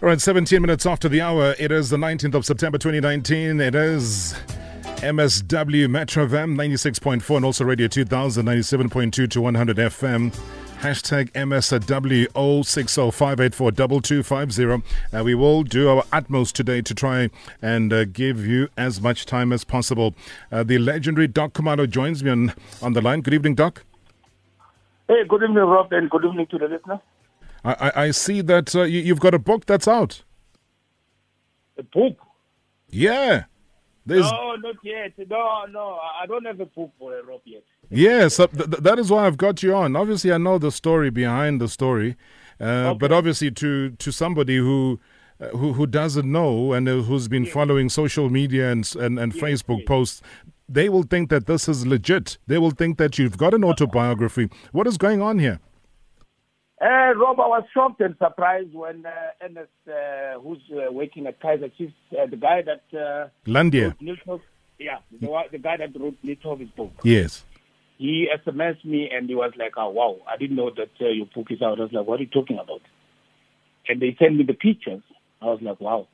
All right, 17 minutes after the hour. It is the 19th of September 2019. It is MSW Metro FM 96.4 and also Radio 2000 97.2 to 100 FM. Hashtag MSW 0605842250. Uh, we will do our utmost today to try and uh, give you as much time as possible. Uh, the legendary Doc Khumalo joins me on, on the line. Good evening, Doc. Hey, good evening, Rob, and good evening to the listener. I, I, see that uh, you, have got a book that's out. A book? Yeah. There's... No, not yet. No, no, I don't have a book for a Rob yet. Yes, uh, th- that is why I've got you on. Obviously, I know the story behind the story, uh, okay. but obviously, to to somebody who. Uh, who who doesn't know and uh, who's been following social media and and, and Facebook posts, they will think that this is legit. They will think that you've got an autobiography. What is going on here? Uh, Rob, I was shocked and surprised when uh, Ernest, uh, who's uh, working at Kaizer Chiefs, uh, the guy that uh, Landia, yeah, the, the, guy that wrote Neil Tovey's book. Yes. He SMSed me and he was like, "Oh wow, I didn't know that uh, your book is out." I was like, "What are you talking about?" And they sent me the pictures. I was like, "Wow."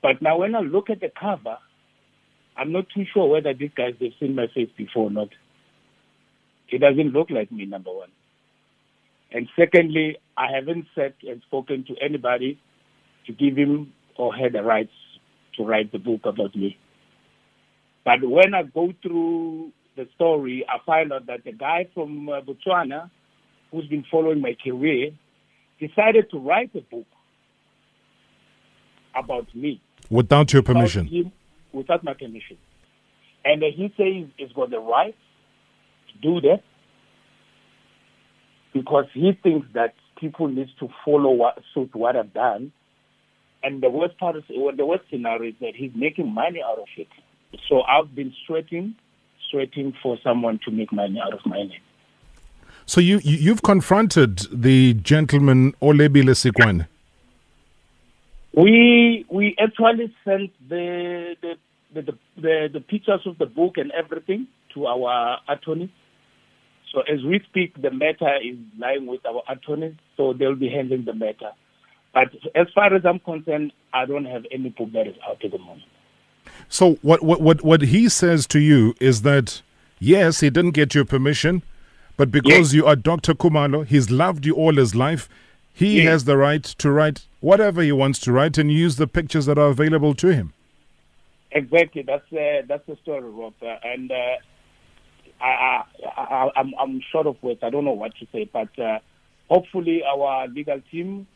But now when I look at the cover, I'm not too sure whether these guys they've seen my face before or not. It doesn't look like me, number one. And secondly, I haven't said and spoken to anybody to give him or her the rights to write the book about me. But when I go through the story, I find out that the guy from uh, Botswana, who's been following my career, decided to write a book about me. Without your permission? Without, Him, without my permission. And he says he's got the right to do that because he thinks that people need to follow what suit what I've done. And the worst part is the worst scenario is that he's making money out of it. So I've been sweating, sweating for someone to make money out of my name. So you, you have confronted the gentleman Olebile Sikwane. We we actually sent the the, the the the pictures of the book and everything to our attorney so as we speak, the matter is lying with our attorneys, so they'll be handling the matter. But as far as I'm concerned, I don't have any book that is out at the moment. So what what what, what he says to you is that yes, he didn't get your permission, but because yes. you are Dr. Khumalo, he's loved you all his life. He yes. has the right to write whatever he wants to write and use the pictures that are available to him. Exactly, that's uh, that's the story, Rob. Uh, and uh, I, I, I'm, I'm short of words. I don't know what to say, but uh, hopefully our legal team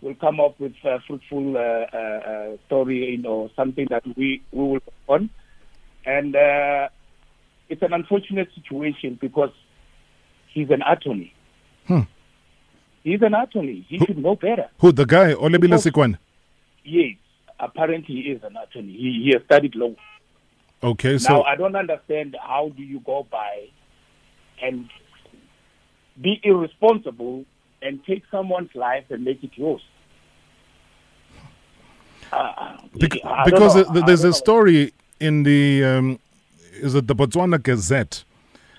will come up with a fruitful uh, uh, uh story, you know, something that we, we will work on. And uh, it's an unfortunate situation because he's an attorney. Hmm. He's an attorney. He who, should know better. Who, the guy, Olebile Sikwane? Yes. Apparently he is an attorney. He, he has studied law. Okay, so now I don't understand how do you go by and be irresponsible and take someone's life and make it yours. Uh, because there's a story in the um, is it the Botswana Gazette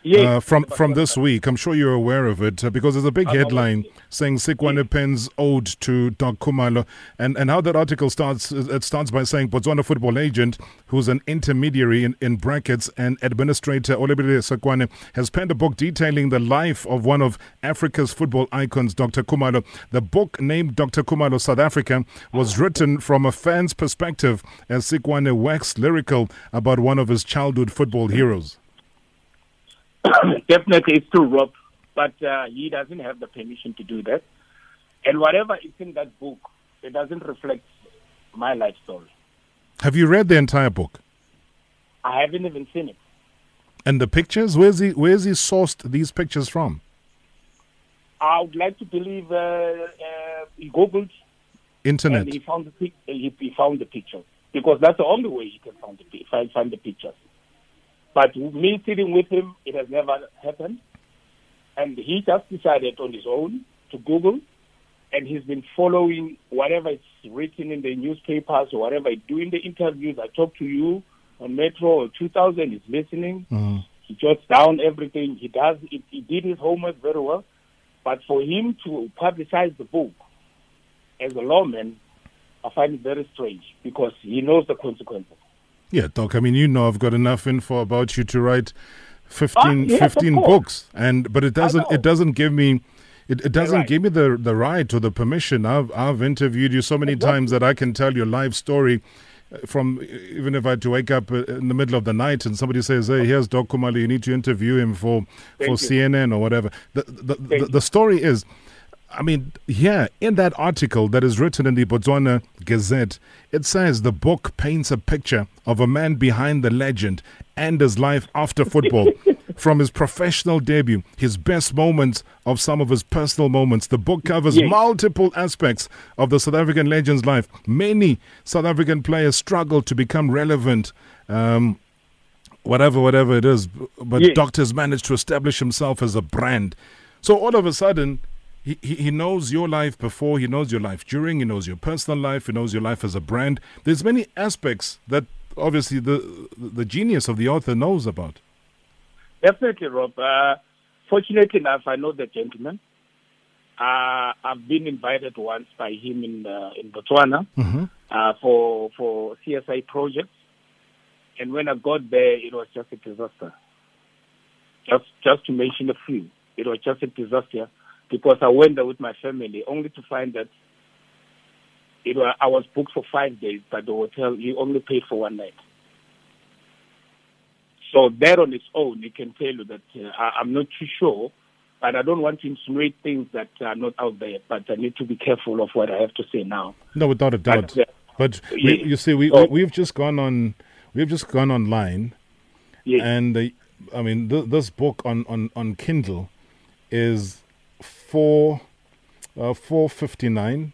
yes, uh, from from this week. I'm sure you're aware of it uh, because there's a big headline saying Sikwane yes. pens ode to Doc Khumalo, and and how that article starts. It starts by saying Botswana football agent, who's an intermediary in, in brackets and administrator Olebile Sikwane, has penned a book detailing the life of one of Africa's football icons, Dr. Khumalo. The book named Dr. Khumalo South Africa was written from a fan's perspective as Sikwane waxed lyrical about one of his childhood football heroes. Definitely, it's true, Rob, but uh, he doesn't have the permission to do that. And whatever is in that book, it doesn't reflect my life story. Have you read the entire book? I haven't even seen it. And the pictures? Where's he? Where's he sourced these pictures from? I would like to believe uh, uh, he googled internet. And he found the he, he found the pictures because that's the only way he can find the find, find the pictures. But me sitting with him, it has never happened. And he just decided on his own to Google, and he's been following whatever is written in the newspapers or whatever I do in the interviews. I talk to you on Metro or 2000, he's listening. Mm-hmm. He jots down everything. He does. He, he did his homework very well. But for him to publicize the book as a lawman, I find it very strange because he knows the consequences. Yeah, Doc. I mean, you know, I've got enough info about you to write 15, ah, yes, 15 books, and but it doesn't. It doesn't give me. It, it doesn't right. give me the the right or the permission. I've I've interviewed you so many exactly. times that I can tell your life story uh, from even if I had to wake up uh, in the middle of the night and somebody says, "Hey, here's Doc Khumalo, you need to interview him for Thank for you. CNN or whatever." The the, the, the story is I mean, yeah, in that article that is written in the Botswana Gazette, it says the book paints a picture of a man behind the legend and his life after football. From his professional debut, his best moments of some of his personal moments. The book covers yes. multiple aspects of the South African legend's life. Many South African players struggle to become relevant. Um, whatever, whatever it is, but yes. Doctors managed to establish himself as a brand. So all of a sudden, he, he knows your life before, he knows your life during, he knows your personal life, he knows your life as a brand. There's many aspects that obviously the the genius of the author knows about. Definitely, Rob. Uh, fortunately enough, I know the gentleman. Uh, I've been invited once by him in uh, in Botswana mm-hmm. uh, for for CSI projects, and when I got there, it was just a disaster. Just just to mention a few, it was just a disaster because I went there with my family only to find that it was, I was booked for five days, but the hotel you only paid for one night. So that on its own, it can tell you that uh, I, am not too sure, but I don't want to insinuate things that are not out there. But I need to be careful of what I have to say now. No, without a doubt. But, uh, but we, you see, we, we have just gone on, we've just gone online, yes. and uh, I mean, th- this book on on on Kindle is four uh, four fifty nine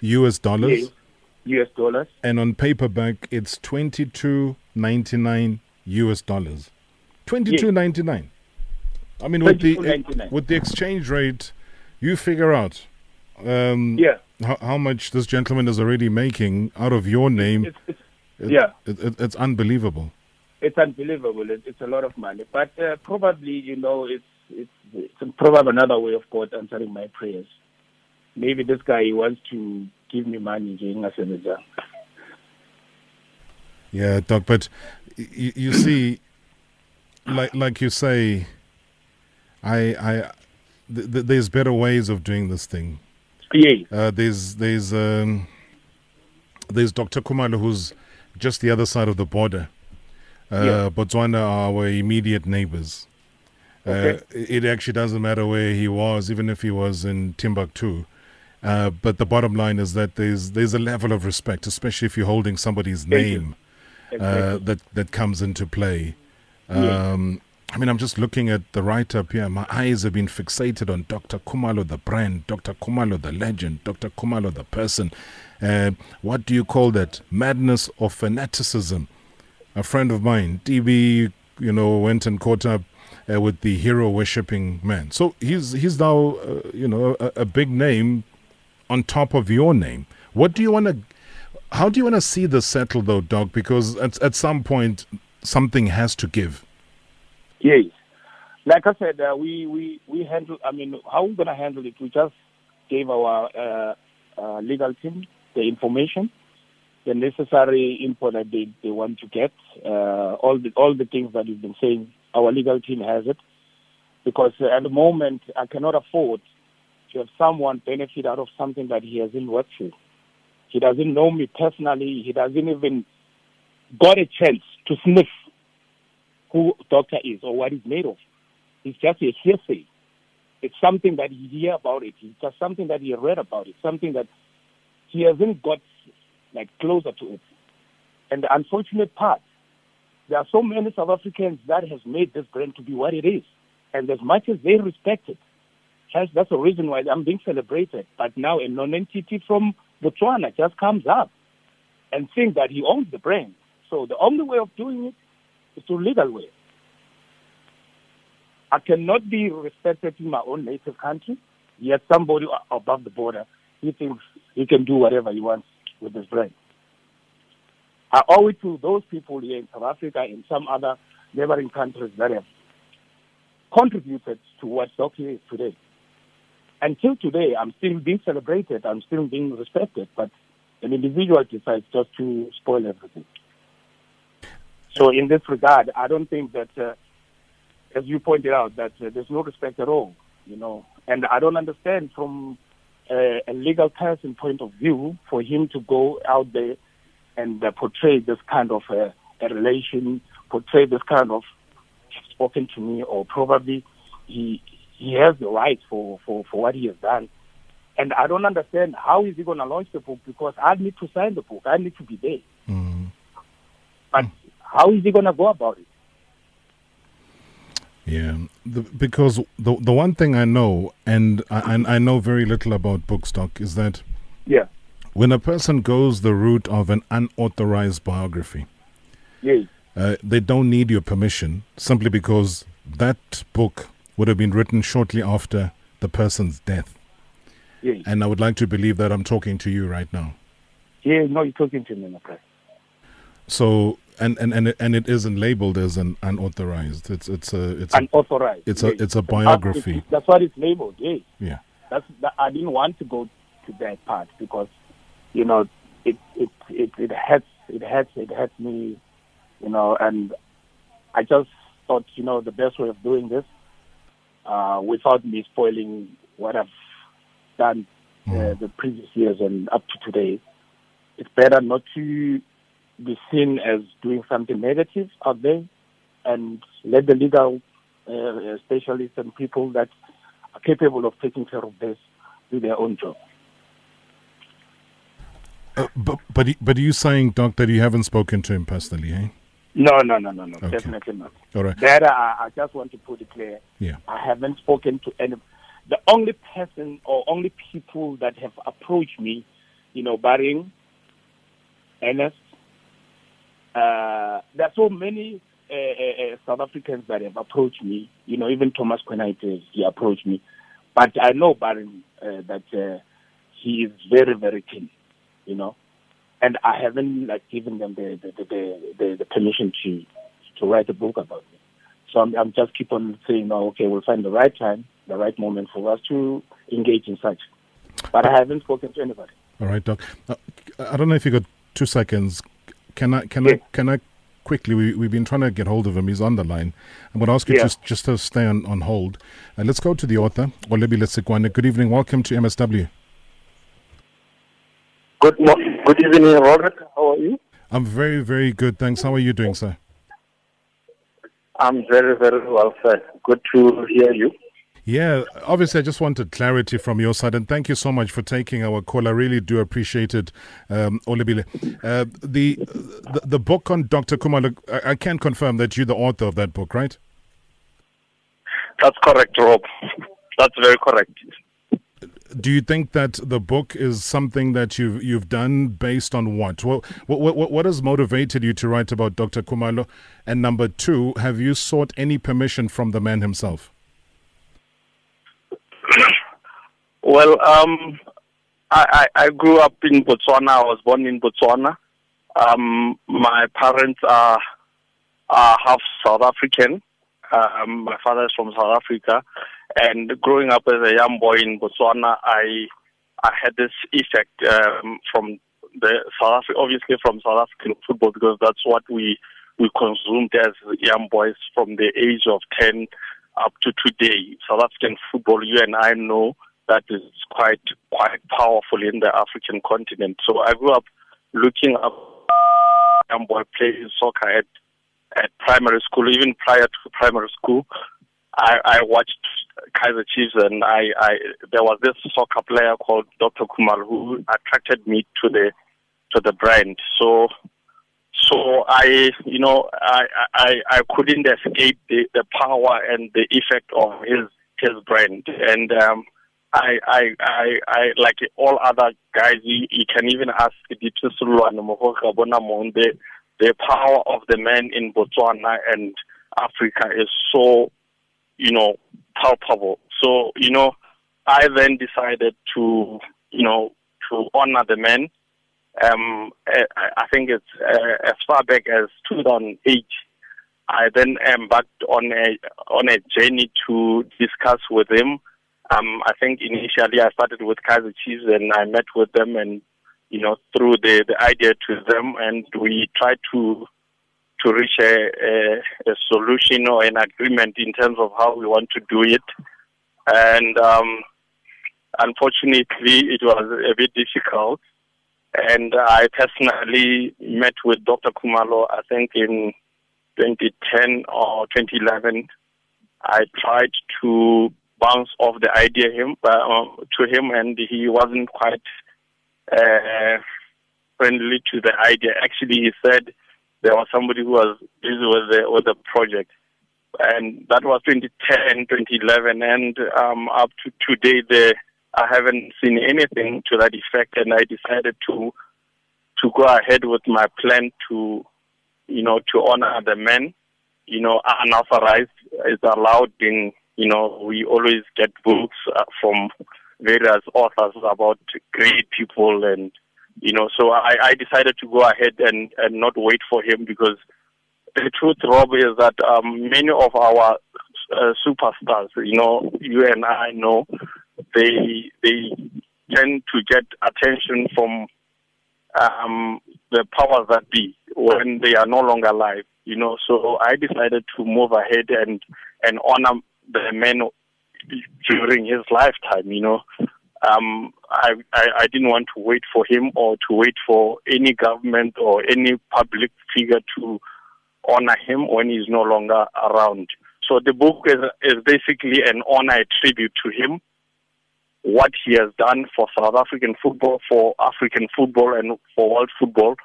US dollars. US dollars. And on paperback it's twenty two ninety nine US dollars. Twenty two ninety nine. I mean with the with the exchange rate you figure out um, yeah. how, how, much this gentleman is already making out of your name. It's, it's, it, yeah. It, it's unbelievable. It's unbelievable. it's a lot of money. But uh, probably, you know, it's it's, it's probably another way of God answering my prayers. Maybe this guy wants to give me money Yeah, Doc, but you, you see, like like you say, I I th- th- there's better ways of doing this thing. Yeah. Uh, there's there's um, there's Dr. Khumalo who's just the other side of the border. Uh, yeah. Botswana are our immediate neighbors. Okay. Uh, it actually doesn't matter where he was, even if he was in Timbuktu. Uh, but the bottom line is that there's there's a level of respect, especially if you're holding somebody's name, uh, that that comes into play. Um, I mean, I'm just looking at the write up here. My eyes have been fixated on Dr. Khumalo, the brand, Dr. Khumalo, the legend, Dr. Khumalo, the person. Uh, what do you call that? Madness or fanaticism? A friend of mine, DB, you know, went and caught up uh, with the hero worshipping man. So he's he's now uh, you know a, a, big name on top of your name. What do you want to? How do you want to see this settle though, Doc? Because at at some point something has to give. Yes, like I said, uh, we we we handle. I mean, how we gonna handle it? We just gave our uh, uh, legal team the information the necessary input that they, they want to get, uh, all the all the things that you've been saying our legal team has it. Because at the moment, I cannot afford to have someone benefit out of something that he hasn't worked for. He doesn't know me personally. He doesn't even got a chance to sniff who doctor is or what he's made of. It's just a hearsay. It's something that he hear about it. It's just something that he read about it. Something that he hasn't got like closer to it. And the unfortunate part there are so many South Africans that has made this brand to be what it is. And as much as they respect it, that's the reason why I'm being celebrated. But now a non-entity from Botswana just comes up and thinks that he owns the brand. So the only way of doing it is through legal way. I cannot be respected in my own native country, yet somebody above the border, he thinks he can do whatever he wants with his brand. I owe it to those people here in South Africa and some other neighboring countries that have contributed to what Doki is today. Until today, I'm still being celebrated, I'm still being respected, but an individual decides just to spoil everything. So in this regard, I don't think that, uh, as you pointed out, that uh, there's no respect at all, you know. And I don't understand from uh, a legal person point of view for him to go out there and uh, portray this kind of uh, a relation, portray this kind of spoken to me, or probably he he has the right for, for, for what he has done. And I don't understand how is he going to launch the book because I need to sign the book. I need to be there. Mm. But how is he going to go about it? Yeah, the, because the the one thing I know, and I, I know very little about Bookstock, is that yeah, when a person goes the route of an unauthorized biography, yes. uh, they don't need your permission simply because that book would have been written shortly after the person's death. Yes. And I would like to believe that I'm talking to you right now. Yeah, no, you're talking to me, my friend. So and and and it, and it isn't labeled as an unauthorized. It's it's a it's a, Unauthorized. it's yes. a it's a biography. That's what it's labeled. Yeah, Yeah. that's that, I didn't want to go to that part because, you know, it it it it hurts it hurts it hurts me, you know, and I just thought you know the best way of doing this, uh, without me spoiling what I've done uh, the previous years and up to today, it's better not to be seen as doing something negative out there and let the legal uh, specialists and people that are capable of taking care of this do their own job. Uh, but but but are you saying, Doc, that you haven't spoken to him personally, eh? No, no, no, no, no, Okay. definitely not. All right. That I, I just want to put it clear. Yeah. I haven't spoken to any. The only person or only people that have approached me, you know, barring Ernest, uh, there are so many uh, uh, uh, South Africans that have approached me. You know, even Thomas Quenite, he approached me. But I know barring uh, that uh, he is very, very keen, you know. And I haven't like given them the the, the, the, the, permission to to write a book about me. So I'm, I'm just keep on saying, oh, okay, we'll find the right time, the right moment for us to engage in such. But I haven't spoken to anybody. All right, Doc. Uh, I don't know if you got two seconds. Can I can. I can I quickly? We we've been trying to get hold of him. He's on the line. I'm going to ask you Yeah. just just to stay on on hold. Uh, let's go to the author, Olebile Sikwane. Good evening. Welcome to MSW. Good mo- good evening, Robert. How are you? I'm very very good. Thanks. How are you doing, sir? I'm very, very well, sir. Good to hear you. Yeah, obviously, I just wanted clarity from your side, and thank you so much for taking our call. I really do appreciate it, um, Olebile. Uh, the, the the book on Dr. Khumalo, I, I can confirm that you're the author of that book, right? That's correct, Rob. That's very correct. Do you think that the book is something that you've you've done based on what? What what what, what has motivated you to write about Dr. Khumalo? And number two, have you sought any permission from the man himself? Well, um, I, I, I grew up in Botswana. I was born in Botswana. Um, my parents are, are half South African. Um, my father is from South Africa. And growing up as a young boy in Botswana, I I had this effect um, from the South Africa, obviously from South African football because that's what we we consumed as young boys from the age of ten up to today. South African football, you and I know that is quite quite powerful in the African continent. So I grew up looking up young boy playing soccer at at primary school, even prior to primary school. I, I watched Kaizer Chiefs, and I, I there was this soccer player called Dr. Kumar who attracted me to the to the brand. So so I you know I I, I couldn't escape the, the power and the effect of his his brand and um I I I, I like all other guys you, you can even ask Bonamong the the power of the men in Botswana and Africa is so you know, palpable. So, you know, I then decided to, you know, to honor the men. Um, I, think it's uh, as far back as 2008. I then embarked on a on a journey to discuss with him. Um, I think initially I started with Kaizer Chiefs and I met with them and you know, through the, the idea to them, and we try to to reach a, a, a solution or an agreement in terms of how we want to do it. And um, unfortunately, it was a bit difficult. And I personally met with Dr. Khumalo, I think in 2010 or 2011. I tried to bounce off the idea him uh, to him, and he wasn't quite uh, friendly to the idea. Actually, he said there was somebody who was busy with the with the project, and that was 2010, 2011, and um, up to today, the I haven't seen anything to that effect, and I decided to to go ahead with my plan to, you know, to honor the men, you know, unauthorized is allowed in, you know, we always get books uh, from various authors about great people and you know so i i decided to go ahead and and not wait for him because the truth rob is that um many of our uh, superstars you know you and i know they they tend to get attention from um the powers that be when they are no longer alive you know. So i decided to move ahead and and honor the men during his lifetime. You know, um, I, I I didn't want to wait for him or to wait for any government or any public figure to honor him when he's no longer around. So the book is is basically an honor, a tribute to him, what he has done for South African football, for African football, and for world football.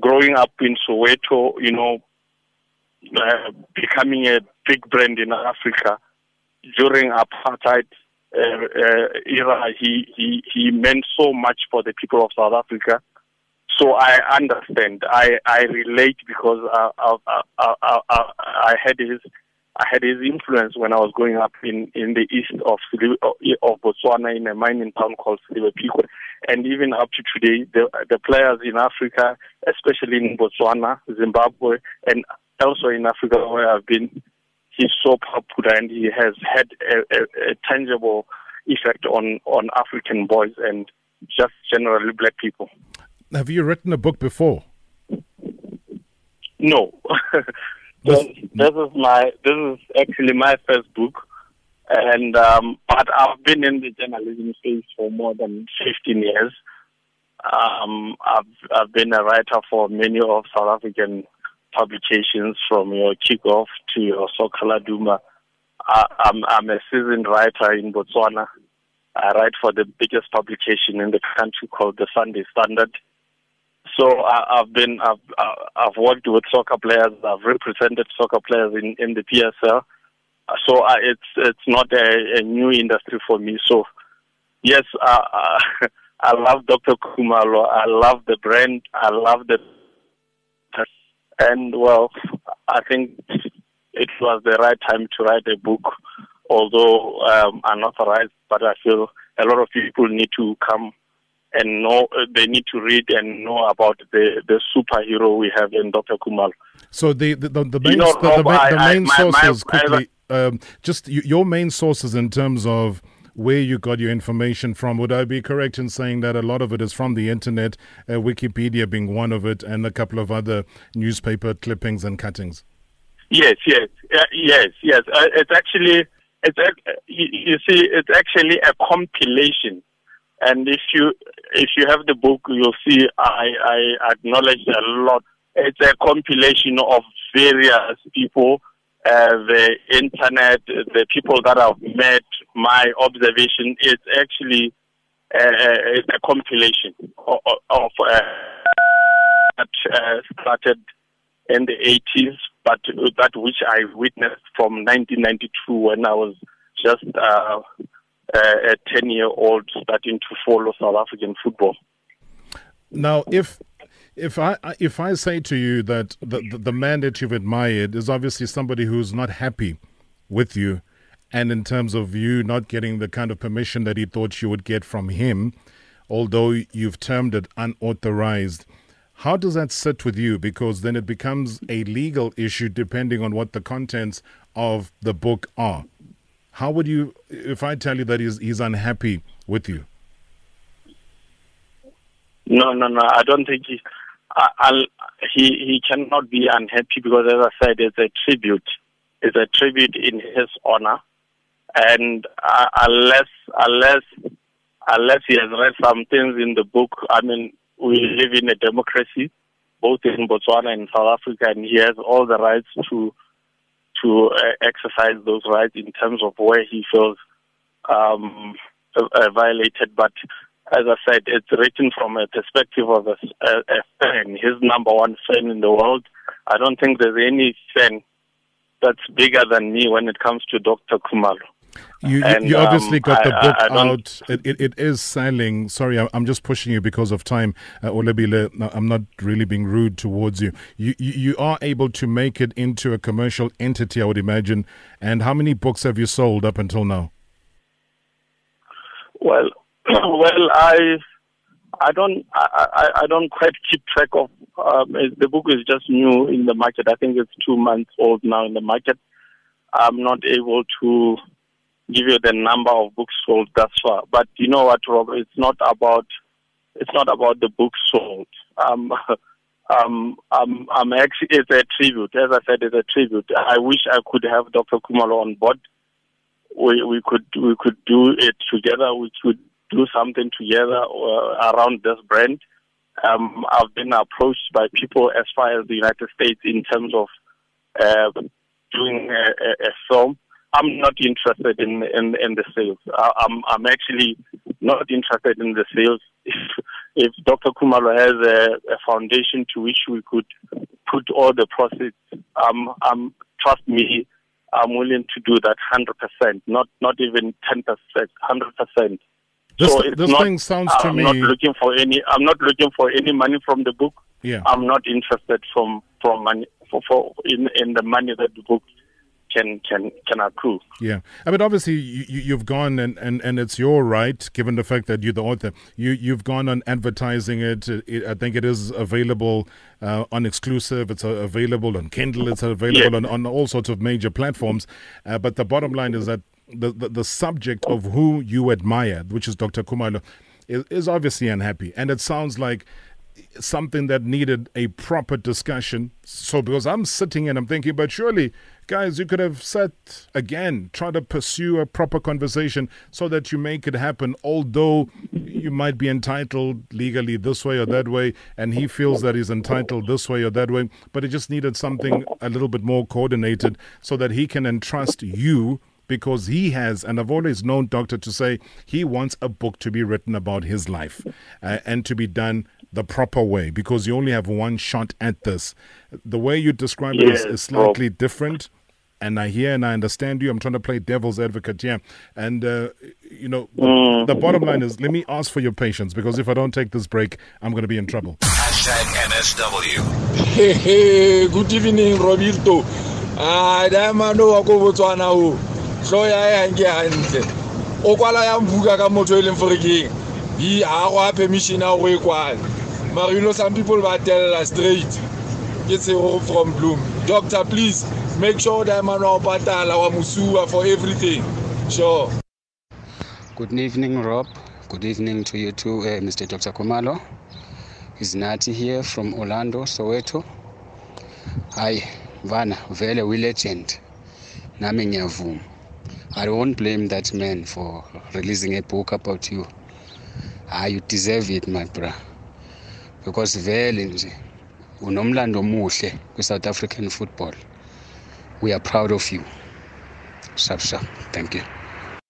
Growing up in Soweto, you know, uh, becoming a big brand in Africa during apartheid uh, uh, era, he, he, he meant so much for the people of South Africa. So I understand. I, I relate because I, I, I, I, had his I had his influence when I was growing up in, in the east of uh, of Botswana in a mining town called Selebi-Phikwe. And even up to today, the, the players in Africa, especially in Botswana, Zimbabwe, and also in Africa where I've been, he's so popular and he has had a, a, a tangible effect on, on African boys and just generally black people. Have you written a book before? No. this, this is my this is actually my first book, and um, but I've been in the journalism space for more than fifteen years. Um, I've I've been a writer for many of South African publications from your kickoff to your Soccer Laduma. I, I'm, I'm a seasoned writer in Botswana. I write for the biggest publication in the country called the Sunday Standard. So I, I've been, I've, I've worked with soccer players. I've represented soccer players in, in the PSL. So I, it's, it's not a, a new industry for me. So yes, uh, I love Dr. Khumalo. I love the brand. I love the and well, I think it was the right time to write a book, although um, unauthorized. But I feel a lot of people need to come and know they need to read and know about the, the superhero we have in Dr. Khumalo. So the the, the, the main, you know, the, the, main, the main I, sources my, quickly, um, just your main sources in terms of where you got your information from. Would I be correct in saying that a lot of it is from the internet, uh, Wikipedia being one of it, and a couple of other newspaper clippings and cuttings? Yes, yes, uh, yes, yes. Uh, it's actually, it's uh, you, you see, it's actually a compilation. And if you if you have the book, you'll see I, I acknowledge a lot. It's a compilation of various people uh, the internet, the people that I've met, my observation is actually uh, uh a compilation of, of uh, that uh, started in the 80s, but that which I witnessed from 1992 when I was just uh, a 10 year old starting to follow South African football. Now, if if I if I say to you that the, the, man that you've admired is obviously somebody who's not happy with you, and in terms of you not getting the kind of permission that he thought you would get from him, although you've termed it unauthorized, how does that sit with you? Because then it becomes a legal issue depending on what the contents of the book are. How would you, if I tell you that he's, he's unhappy with you? No, no, no. I don't think he. I'll, he he cannot be unhappy because, as I said, it's a tribute. It's a tribute in his honor, and uh, unless unless unless he has read some things in the book, I mean, we live in a democracy, both in Botswana and South Africa, and he has all the rights to to uh, exercise those rights in terms of where he feels um, uh, violated. But as I said, it's written from a perspective of a, a, a fan, his number one fan in the world. I don't think there's any fan that's bigger than me when it comes to Dr. Khumalo. You, and, you obviously um, got the book I, I out. It, it, it is selling. Sorry, I'm just pushing you because of time. Uh, Olebile, I'm not really being rude towards you. you. You you are able to make it into a commercial entity, I would imagine. And how many books have you sold up until now? Well, well, I I don't I, I don't quite keep track of. Um, the book is just new in the market. I think it's two months old now in the market. I'm not able to give you the number of books sold thus far. But you know what, Rob? It's not about it's not about the books sold. Um, um, um, I'm actually it's a tribute. As I said, it's a tribute. I wish I could have Dr. Khumalo on board. We we could we could do it together. We could do something together around this brand. Um, I've been approached by people as far as the United States in terms of uh, doing a, a, film I'm not interested in in, in the sales. I, am I'm actually not interested in the sales. If if Dr. Khumalo has a, a foundation to which we could put all the proceeds, um, um, trust me, I'm willing to do that hundred percent. Not not even ten percent, hundred percent. This, so this not, thing sounds to I'm me. I'm not looking for any. I'm not looking for any money from the book. Yeah. I'm not interested from from money for, for in in the money that the book can can can accrue. Yeah, I mean, obviously you, have gone and, and, and it's your right, given the fact that you're the author. You you've gone on advertising it. it I think it is available uh, on exclusive. It's uh, available on Kindle. It's available yeah. on, on all sorts of major platforms. Uh, but the bottom line is that the, the, the subject of who you admire, which is Dr. Khumalo, is, is obviously unhappy, and it sounds like something that needed a proper discussion. So, because I'm sitting and I'm thinking, but surely, guys, you could have sat again, try to pursue a proper conversation so that you make it happen, although you might be entitled legally this way or that way, and he feels that he's entitled this way or that way, but it just needed something a little bit more coordinated so that he can entrust you because he has, and I've always known Doctor to say he wants a book to be written about his life uh, and to be done the proper way because you only have one shot at this. The way you describe it is, is slightly well, different. And I hear and I understand you. I'm trying to play devil's advocate here. And, uh, you know, mm. the bottom line is let me ask for your patience because if I don't take this break, I'm going to be in trouble. Hashtag MSW. Hey, hey, good evening, Roberto. Ah, diamando wa ko botswana o. Ya ya nke. O kwala ya mvuka ka motho e leng forekeng ke ga go a permission ya go e kwale mare you some people ba telela straight. ke a from Bloom. Doctor, please make sure that man patala wa mosua for everything. Sure. Good evening, Rob. Good evening to you too, uh, Mr. Dr. Khumalo. is Nati here from Orlando, Soweto. Hi, Vana, vele we legend. Nami ngiyavuma. I won't blame that man for releasing a book about you. Ah, you deserve it, my brother. because vele nje unomlando omuhle kwi-south african football. We are proud of you. Sharp sharp. Thank you.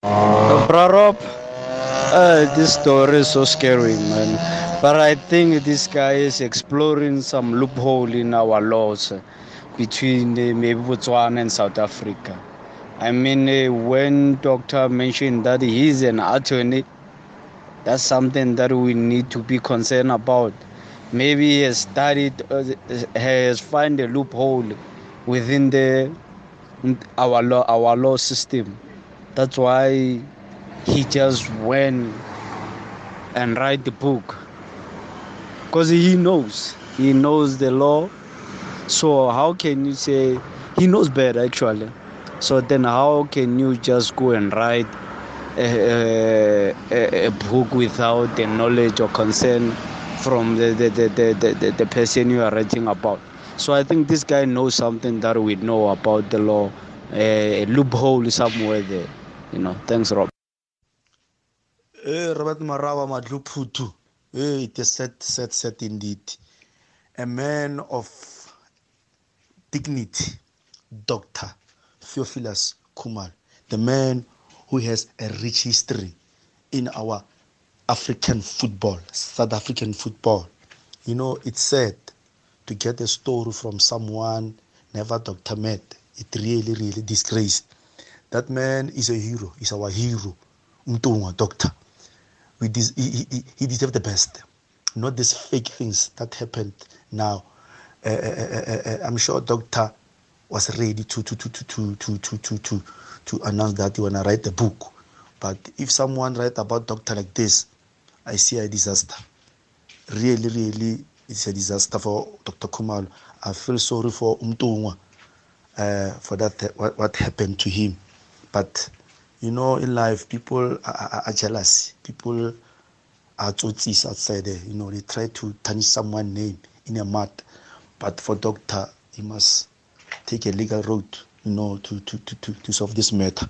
Uh, Rob, uh, this story is so scary man. But i think this guy is exploring some loophole in our laws between uh, maybe botswana and south africa i mean uh, when doctor mentioned that he's an attorney that's something that we need to be concerned about. Maybe he has studied uh, has found a loophole within the our law our law system. That's why he just went and write the book. Because he knows he knows the law. So how can you say he knows better actually so then how can you just go and write a, a, a book without the knowledge or concern from the, the, the, the, the, the person you are writing about. So I think this guy knows something that we know about the law, a loophole somewhere there. You know, thanks, Rob. Hey, Robert Marawa Madluputu. Hey, it is set, set, set indeed. A man of dignity, Dr. Theophilus Khumalo, the man who has a rich history in our African football, South African football. You know, it's sad to get a story from someone never Dr. met. It really, really disgraced. That man is a hero. He's our hero. Mtunga, doctor. We des- he, he, he deserves the best. Not these fake things that happened now. Uh, uh, uh, I'm sure doctor was ready to to to to to to to to, to, announce that he wanna write the book. But if someone write about doctor like this, I see a disaster. Really, really, it's a disaster for Dr. Khumalo. I feel sorry for Umtungwa uh, for that what, what happened to him. But you know, in life, people are, are jealous. People are tsotis outside there. You know, they try to tarnish someone's name in a mud. But for doctor, he must take a legal route, you know, to, to, to, to, to solve this matter.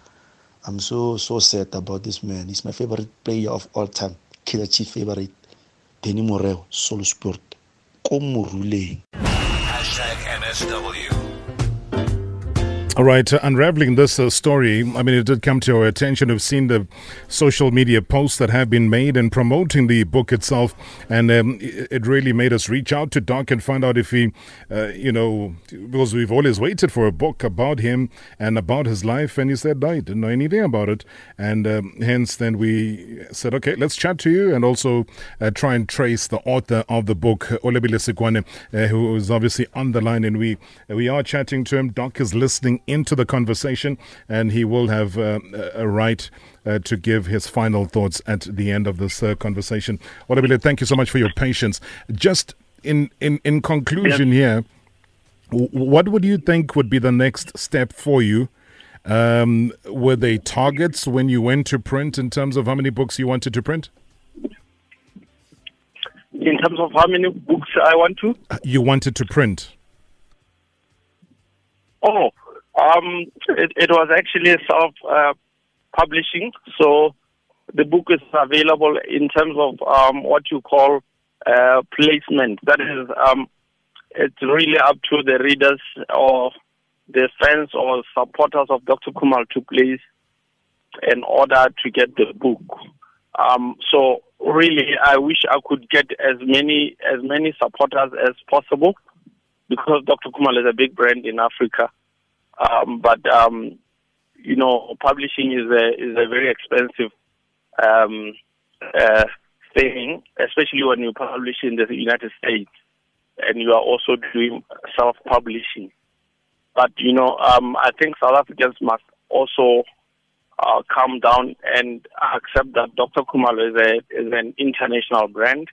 I'm so so sad about this man. He's my favorite player of all time. Killer Chief favorite. Danny Moreo, Solo Sport. Como Hashtag MSW. All right, uh, unraveling this uh, story, I mean, it did come to our attention. We've seen the social media posts that have been made and promoting the book itself, and um, it, really made us reach out to Doc and find out if he, uh, you know, because we've always waited for a book about him and about his life, and he said, no, he didn't know anything about it. And um, hence, then we said, okay, let's chat to you and also uh, try and trace the author of the book, Olebile Sikwane, uh, who is obviously on the line, and we, we are chatting to him. Doc is listening into the conversation, and he will have uh, a right uh, to give his final thoughts at the end of this uh, conversation. Olebile, thank you so much for your patience. Just in in in conclusion here, what would you think would be the next step for you? Um, were they targets when you went to print in terms of how many books you wanted to print? In terms of how many books I want to? You wanted to print. Oh, um, it, it was actually self uh, publishing. So the book is available in terms of um, what you call uh, placement. That is, um, it's really up to the readers or the fans or supporters of Dr. Kumal to place an order to get the book. Um, so really, I wish I could get as many as many supporters as possible because Dr. Kumal is a big brand in Africa. Um, but um, you know, publishing is a is a very expensive um, uh, thing, especially when you publish in the United States and you are also doing self-publishing. But you know, um, I think South Africans must also uh, calm down and accept that Dr. Khumalo is a is an international brand,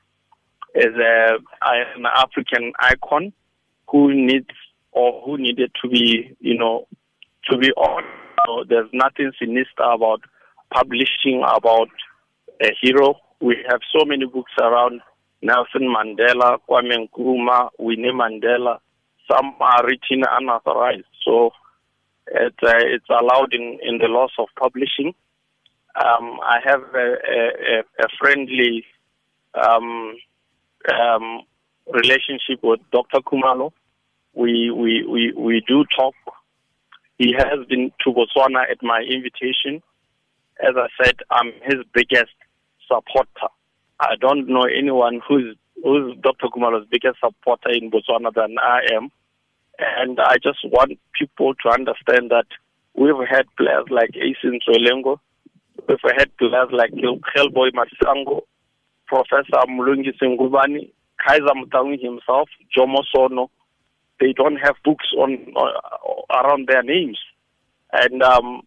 is a an African icon who needs or who needed to be, you know, to be on. So there's nothing sinister about publishing about a hero. We have so many books around Nelson Mandela, Kwame Nkrumah, Winnie Mandela. Some are written unauthorized, so uh, it's allowed in, in the laws of publishing. Um, I have a, a, a friendly um, um, relationship with Dr. Khumalo we we we we do talk. He has been to Botswana at my invitation. As I said, I'm his biggest supporter. I don't know anyone who's who's Dr. Khumalo's biggest supporter in Botswana than I am. And I just want people to understand that we've had players like Ace Ntsoelengoe, we've had players like Hellboy Masango, Professor Mulungi Singubani, Kaizer Motaung himself, Jomo Sono, they don't have books on uh, around their names, and um,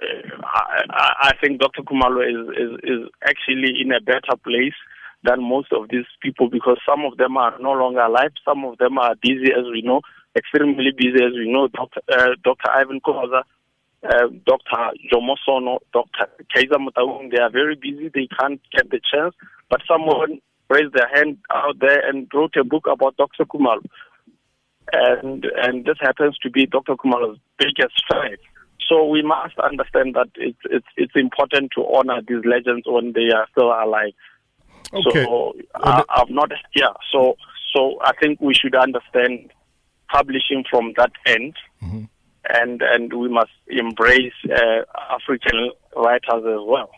I, I think Dr. Khumalo is, is is actually in a better place than most of these people because some of them are no longer alive, some of them are busy, as we know, extremely busy, as we know. Dr. Uh, Dr. Irvin Khoza, uh, Dr. Jomo Sono, Dr. Kaizer Motaung, they are very busy. They can't get the chance. But someone raised their hand out there and wrote a book about Dr. Khumalo. And and this happens to be Dr. Khumalo's biggest fight. So we must understand that it's it's it's important to honor these legends when they are still alive. Okay. So I, I'm not yeah. So so I think we should understand publishing from that end, Mm-hmm. and and we must embrace uh, African writers as well.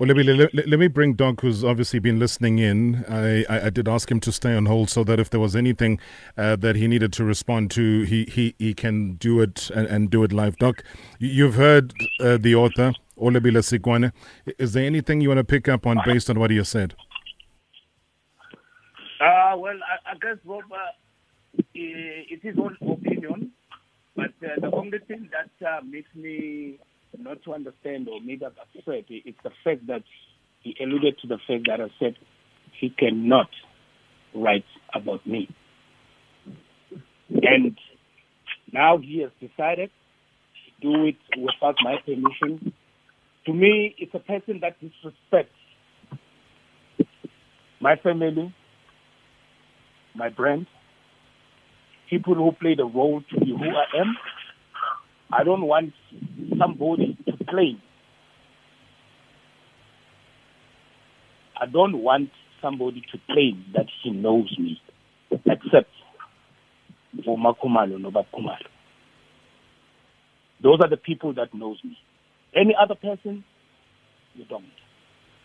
Well, let me, let, let me bring Doc, who's obviously been listening in. I, I, I did ask him to stay on hold so that if there was anything uh, that he needed to respond to, he, he, he can do it and, and do it live. Doc, you- you've heard uh, the author, Olebile Sikwane. Is there anything you want to pick up on based on what he said? Uh, well, I, I guess, Rob, uh, it is own opinion, but uh, the only thing that uh, makes me not to understand or maybe upset It's the fact that he alluded to the fact that I said he cannot write about me. And now he has decided to do it without my permission. To me, it's a person that disrespects my family, my brand, people who played a role to be who I am. I don't want somebody to claim. I don't want somebody to claim that he knows me, except for Makumalo Nobab Khumalo. Those are the people that knows me. Any other person, you don't.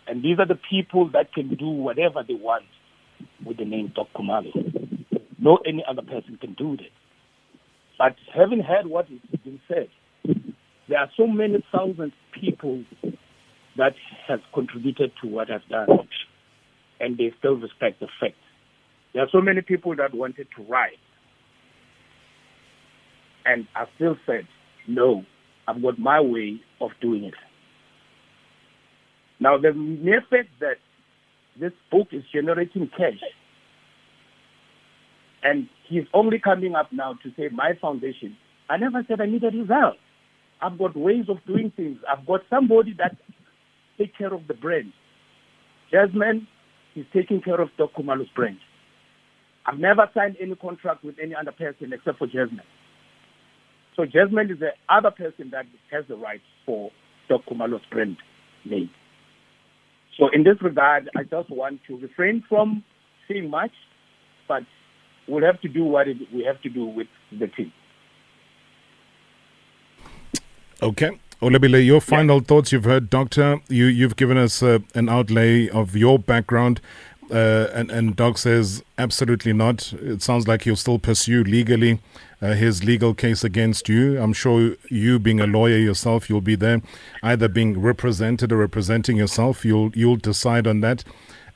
And these are the people that can do whatever they want with the name Doc Khumalo. No any other person can do that. But having heard what has been said, there are so many thousand people that has contributed to what I've done, and they still respect the fact. There are so many people that wanted to write, and I still said, no, I've got my way of doing it. Now, the mere fact that this book is generating cash, and he's only coming up now to say my foundation. I never said I needed result. I've got ways of doing things. I've got somebody that take care of the brand. Jasmine is taking care of Doc Khumalo's brand. I've never signed any contract with any other person except for Jasmine. So Jasmine is the other person that has the rights for Doc Khumalo's brand name. So in this regard, I just want to refrain from saying much, but we'll have to do what we have to do with the team. Okay. Olebile, your final thoughts. You've heard, Doctor. You you've given us uh, an outlay of your background, uh, and and Doc says absolutely not. It sounds like he'll still pursue legally uh, his legal case against you. I'm sure you, being a lawyer yourself, you'll be there, either being represented or representing yourself. You'll you'll decide on that.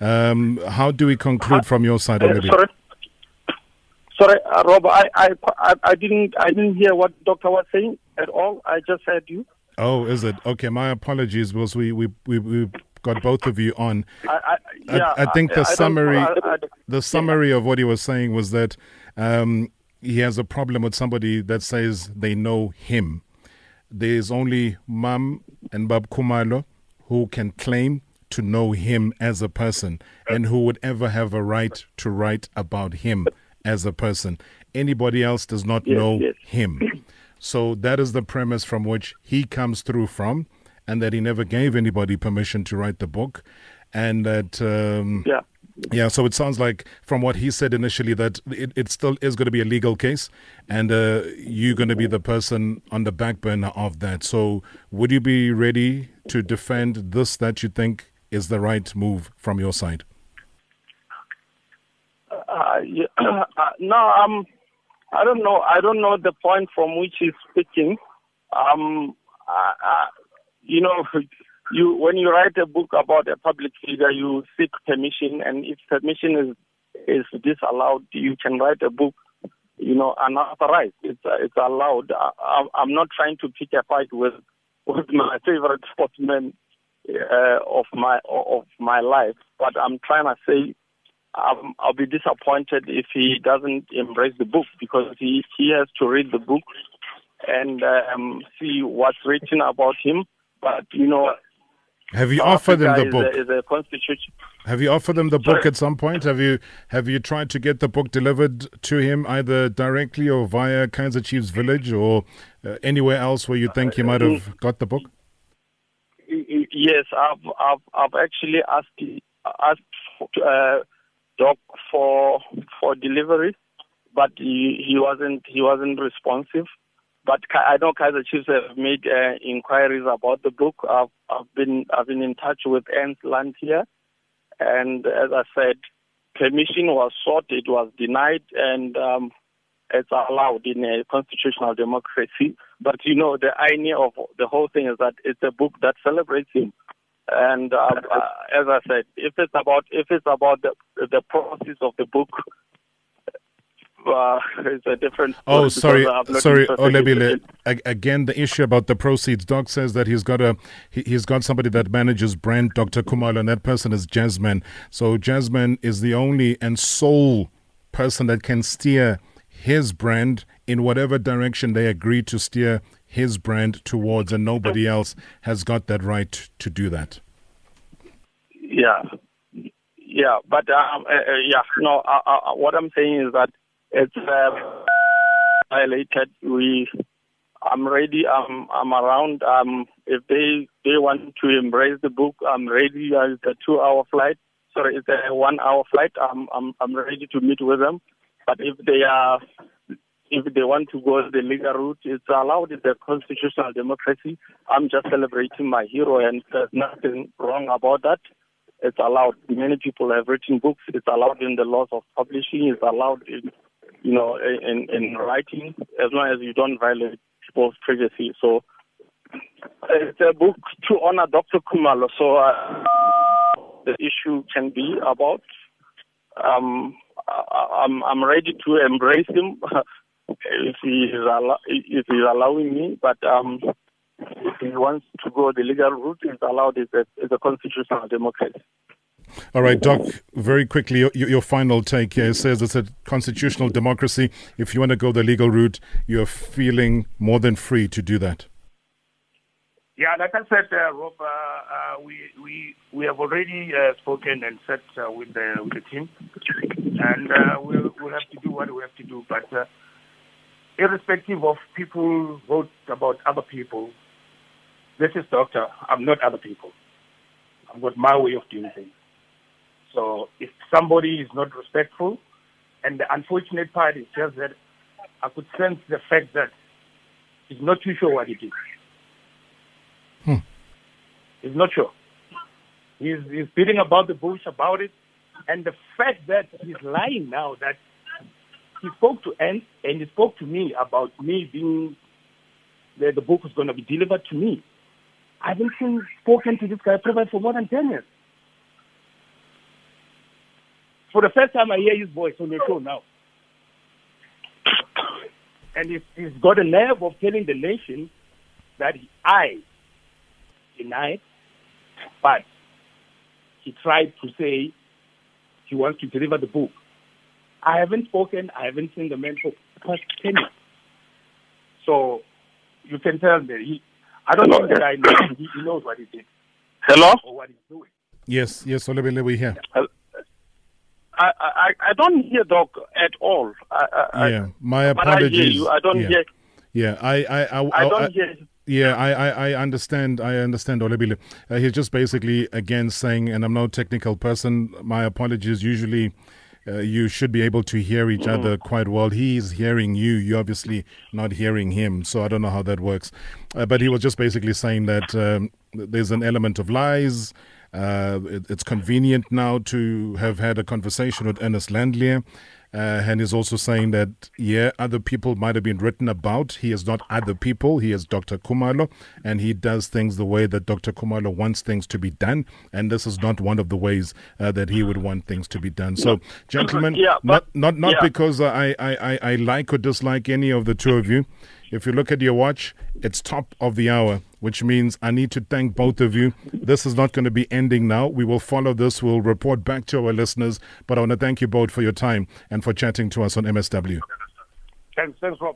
Um, how do we conclude from your side, Uh, Olebile? sorry, sorry, uh, Rob. I, I I I didn't I didn't hear what doctor was saying at all. I just heard you. Oh, is it okay? My apologies, because we we we, we got both of you on. I, I, I- yeah, I think the I summary- I- I- The summary of what he was saying was that um, he has a problem with somebody that says they know him. There's only Mam and Bab Khumalo who can claim to know him as a person and who would ever have a right to write about him as a person. Anybody else does not Yes, know yes. him. So that is the premise from which he comes through from, and that he never gave anybody permission to write the book, and that um, yeah. yeah. So it sounds like from what he said initially that it, it still is going to be a legal case, and uh, you're going to be the person on the back burner of that. So would you be ready to defend this that you think is the right move from your side? Uh, yeah, uh, no, I'm. um, I don't know. I don't know the point from which he's speaking. Um, uh, uh, you know, you when you write a book about a public figure, you seek permission, and if permission is is disallowed, you can write a book. You know, unauthorized. It's uh, it's allowed. I, I- I'm not trying to pick a fight with with my favorite sportsman uh, of my of my life, but I'm trying to say um, I'll be disappointed if he doesn't embrace the book because he, he has to read the book and um, see what's written about him. But you know, Have you offered Africa the book? is a, is a constitution. Have you offered him the book Sorry. at some point? Have you have you tried to get the book delivered to him either directly or via Kaizer Chiefs Village or uh, anywhere else where you think he might have got the book? Yes, I've I've I've actually asked asked uh, Doc for for delivery, but he, he wasn't he wasn't responsive. But I know Kaizer Chiefs have made uh, inquiries about the book. I've I've been I've been in touch with Ernst Land here, and as I said, permission was sought, it was denied, and um, it's allowed in a constitutional democracy. But you know, the irony of the whole thing is that it's a book that celebrates him. And uh, uh, as I said, if it's about if it's about the the process of the book, uh, it's a different. Oh, sorry, because I'm not sorry, Olebile. Again, the issue about the proceeds. Doc says that he's got a he, he's got somebody that manages brand Dr. Khumalo, and that person is Jasmine. So Jasmine is the only and sole person that can steer his brand in whatever direction they agree to steer his brand towards, and nobody else has got that right to do that. Yeah, yeah, but um, uh, uh, yeah, no. Uh, uh, what I'm saying is that it's uh, violated. We, I'm ready. I'm I'm around. Um, if they they want to embrace the book, I'm ready. Uh, it's a two-hour flight. Sorry, it's a one-hour flight. I'm I'm I'm ready to meet with them. But if they are if they want to go the legal route, it's allowed. in the constitutional democracy. I'm just celebrating my hero, and there's nothing wrong about that. It's allowed. Many people have written books. It's allowed in the laws of publishing. It's allowed in, you know, in in writing, as long as you don't violate people's privacy. So it's a book to honor Dr. Khumalo. So uh, the issue can be about. Um, I'm I'm ready to embrace him if he is allow, if he's allowing me. But um, if he wants to go the legal route, it's allowed. It's a, it's a constitutional democracy. All right, Doc, very quickly, your, your final take here It says it's a constitutional democracy. If you want to go the legal route, you're feeling more than free to do that. Yeah, like I said, uh, Rob, uh, uh, we we we have already uh, spoken and set uh, with the with the team, and uh, we'll we'll have to do what we have to do. But uh, irrespective of people wrote about other people, this is doctor. I'm not other people. I've got my way of doing things. So if somebody is not respectful, and the unfortunate part is just that I could sense the fact that he's not too sure what he did. Hmm. He's not sure. He's, he's beating about the bush about it. And the fact that he's lying now that he spoke to Ant and he spoke to me about me being that the book was going to be delivered to me. I haven't seen spoken to this guy probably for more than 10 years. For the first time, I hear his voice on the show now. And he's, he's got a nerve of telling the nation that he, I denied, but he tried to say he wants to deliver the book. I haven't spoken, I haven't seen the man for past 10 years. So you can tell me, he, I don't Hello? think the guy knows, he, he knows what he did Hello. or what he's doing. Yes, yes, Olebile, we here. I, I I don't hear Doc at all. I, I, Yeah, my but I hear apologies. you. I don't yeah. hear. Yeah, I, I, I, I don't I- hear. Yeah, I, I, I understand. I understand, Olebile. Uh, he's just basically again saying, and I'm no technical person. My apologies. Usually, uh, you should be able to hear each other quite well. He's hearing you. You're obviously not hearing him. So I don't know how that works. Uh, but he was just basically saying that um, there's an element of lies. Uh, it, it's convenient now to have had a conversation with Ernest Landlier. Uh, and he's also saying that, yeah, other people might have been written about. He is not other people. He is Dr. Khumalo, and he does things the way that Dr. Khumalo wants things to be done. And this is not one of the ways uh, that he would want things to be done. So, gentlemen, Yeah, not not not yeah. because I, I, I, I like or dislike any of the two of you. If you look at your watch, it's top of the hour, which means I need to thank both of you. This is not going to be ending now. We will follow this. We'll report back to our listeners. But I want to thank you both for your time and for chatting to us on MSW. Thanks, thanks, Rob.